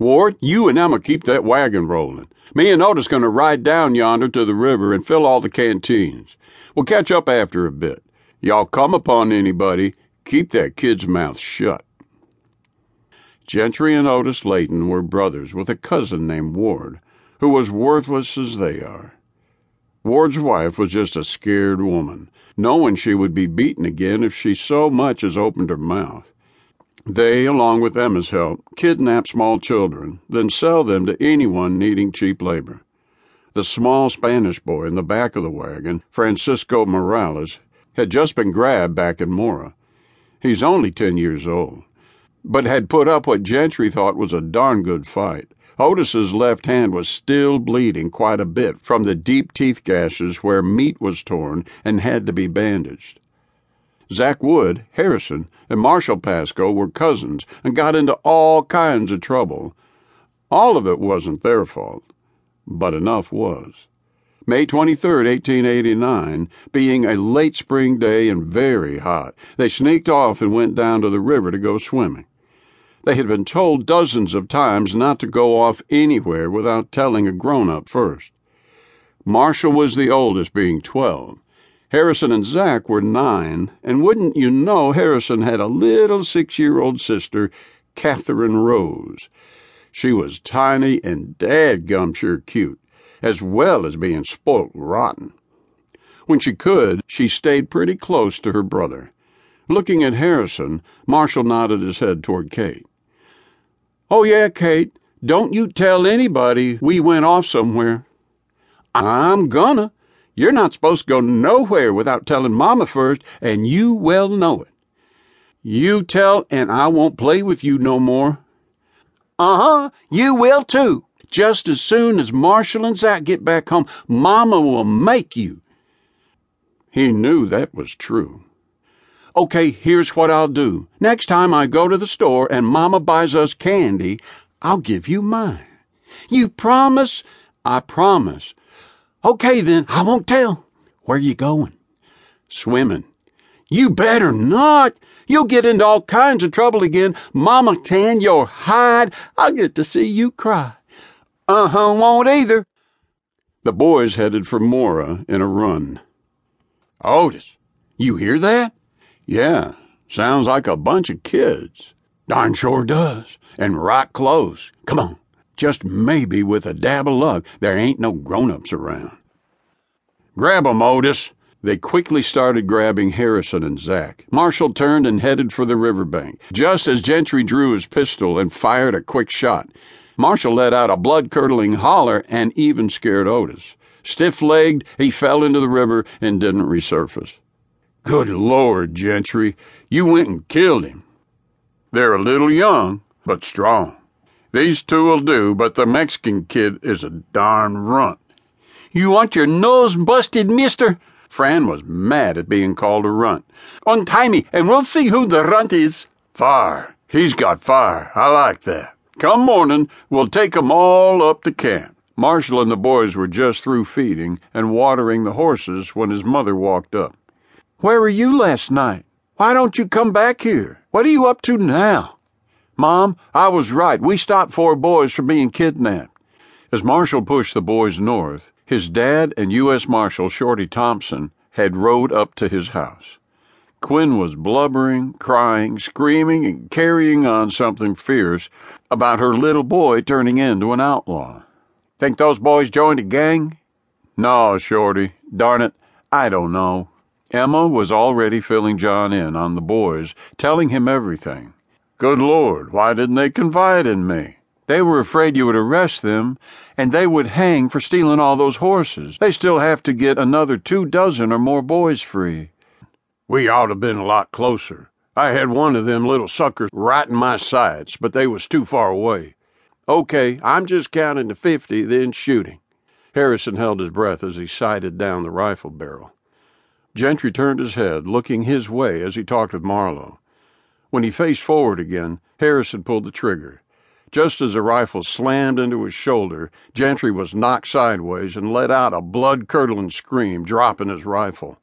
Ward, you and Emma keep that wagon rolling. Me and Otis gonna ride down yonder to the river and fill all the canteens. We'll catch up after a bit. Y'all come upon anybody, keep that kid's mouth shut. Gentry and Otis Layton were brothers with a cousin named Ward, who was worthless as they are. Ward's wife was just a scared woman, knowing she would be beaten again if she so much as opened her mouth. They, along with Emma's help, kidnap small children, then sell them to anyone needing cheap labor. The small Spanish boy in the back of the wagon, Francisco Morales, had just been grabbed back in Mora. He's only ten years old but had put up what Gentry thought was a darn good fight. Otis's left hand was still bleeding quite a bit from the deep teeth gashes where meat was torn and had to be bandaged. Zack Wood, Harrison, and Marshall Pascoe were cousins and got into all kinds of trouble. All of it wasn't their fault, but enough was. May 23, 1889, being a late spring day and very hot, they sneaked off and went down to the river to go swimming. They had been told dozens of times not to go off anywhere without telling a grown up first. Marshall was the oldest, being 12. Harrison and Zack were nine, and wouldn't you know, Harrison had a little six year old sister, Catherine Rose. She was tiny and dadgum sure cute, as well as being spoilt rotten. When she could, she stayed pretty close to her brother. Looking at Harrison, Marshall nodded his head toward Kate. Oh, yeah, Kate, don't you tell anybody we went off somewhere. I'm gonna. You're not supposed to go nowhere without telling Mama first, and you well know it. You tell, and I won't play with you no more. Uh huh, you will too. Just as soon as Marshall and Zack get back home, Mama will make you. He knew that was true. Okay, here's what I'll do. Next time I go to the store and Mama buys us candy, I'll give you mine. You promise? I promise. Okay, then, I won't tell. Where you going? Swimming. You better not. You'll get into all kinds of trouble again. Mama tan your hide. I'll get to see you cry. Uh huh, won't either. The boys headed for Mora in a run. Otis, you hear that? Yeah, sounds like a bunch of kids. Darn sure does. And right close. Come on. Just maybe with a dab of luck, there ain't no grown ups around. Grab 'em, Otis. They quickly started grabbing Harrison and Zack. Marshall turned and headed for the riverbank, just as Gentry drew his pistol and fired a quick shot. Marshall let out a blood curdling holler and even scared Otis. Stiff legged, he fell into the river and didn't resurface. Good Lord, Gentry, you went and killed him. They're a little young, but strong. These two'll do, but the Mexican kid is a darn runt. You want your nose busted, mister? Fran was mad at being called a runt. Untie me, and we'll see who the runt is. Fire. He's got fire. I like that. Come morning, we'll take 'em all up to camp. Marshall and the boys were just through feeding and watering the horses when his mother walked up. Where were you last night? Why don't you come back here? What are you up to now? Mom, I was right. We stopped four boys from being kidnapped. As Marshall pushed the boys north, his dad and U.S. Marshal Shorty Thompson had rode up to his house. Quinn was blubbering, crying, screaming, and carrying on something fierce about her little boy turning into an outlaw. Think those boys joined a gang? No, Shorty. Darn it, I don't know. Emma was already filling John in on the boys, telling him everything. Good Lord, why didn't they confide in me? They were afraid you would arrest them, and they would hang for stealing all those horses. They still have to get another two dozen or more boys free. We ought to been a lot closer. I had one of them little suckers right in my sights, but they was too far away. Okay, I'm just counting to fifty, then shooting. Harrison held his breath as he sighted down the rifle barrel. Gentry turned his head, looking his way as he talked with Marlowe. When he faced forward again, Harrison pulled the trigger. Just as the rifle slammed into his shoulder, Gentry was knocked sideways and let out a blood curdling scream, dropping his rifle.